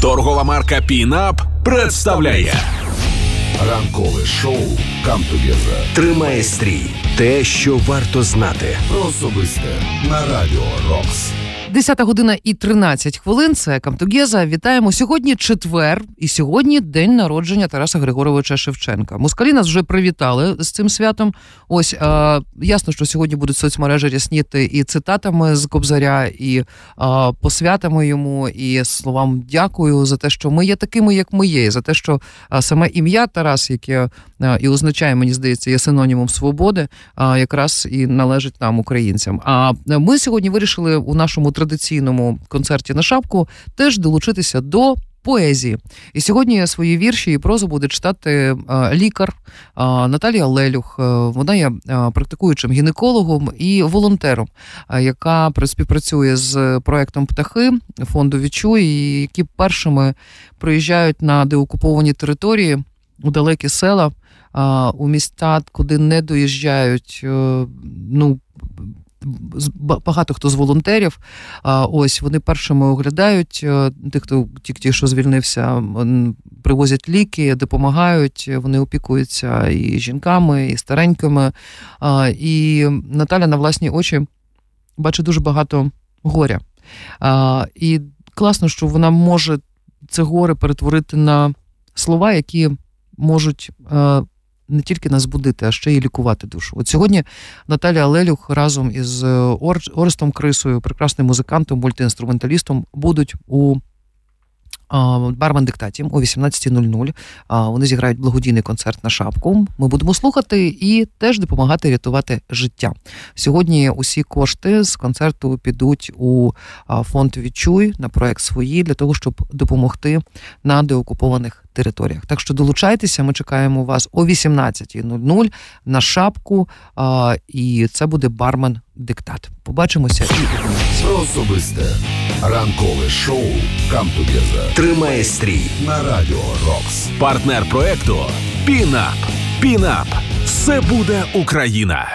Торгова марка Пінап представляє Ранкове шоу Камтугеза. Тримає стрій. Те, що варто знати. Про особисте на радіо Рокс. 10 година і 13 хвилин. Це Камтугеза. Вітаємо сьогодні четвер, і сьогодні день народження Тараса Григоровича Шевченка. Москалі нас вже привітали з цим святом. Ось е, ясно, що сьогодні будуть соцмережі рясніти і цитатами з Кобзаря, і е, посвятами йому, і словам дякую за те, що ми є такими, як ми є, і за те, що е, саме ім'я Тарас, яке е, і означає, мені здається, є синонімом свободи, е, якраз і належить нам, українцям. А ми сьогодні вирішили у нашому традиційному концерті на шапку теж долучитися до. Поезії. І сьогодні свої вірші і прозу буде читати е, лікар Наталія Лелюх. Е, вона є е, практикуючим гінекологом і волонтером, яка співпрацює з проектом Птахи фонду Відчуй, які першими приїжджають на деокуповані території у далекі села, у міста, куди не доїжджають. Ну багато хто з волонтерів. Ось вони першими оглядають е, тих, хто тільки що звільнився, привозять ліки, допомагають. Вони опікуються і жінками, і старенькими. І Наталя на власні очі бачить дуже багато горя. І класно, що вона може це горе перетворити на слова, які можуть. Не тільки нас будити, а ще й лікувати душу. От сьогодні Наталія Лелюх разом із е, Ор- Орестом Крисою, прекрасним музикантом, мультиінструменталістом, будуть у бармен диктаті о 18.00. Вони зіграють благодійний концерт на шапку. Ми будемо слухати і теж допомагати рятувати життя. Сьогодні усі кошти з концерту підуть у фонд Відчуй на проект свої для того, щоб допомогти на деокупованих територіях. Так що долучайтеся, ми чекаємо вас о 18.00 на шапку, а, і це буде бармен диктат. Побачимося і особисте. Ранкове шоу Камтугеза. Тримає стрій. На радіо Рокс. Партнер проекту Пінап. Пінап. Все буде Україна.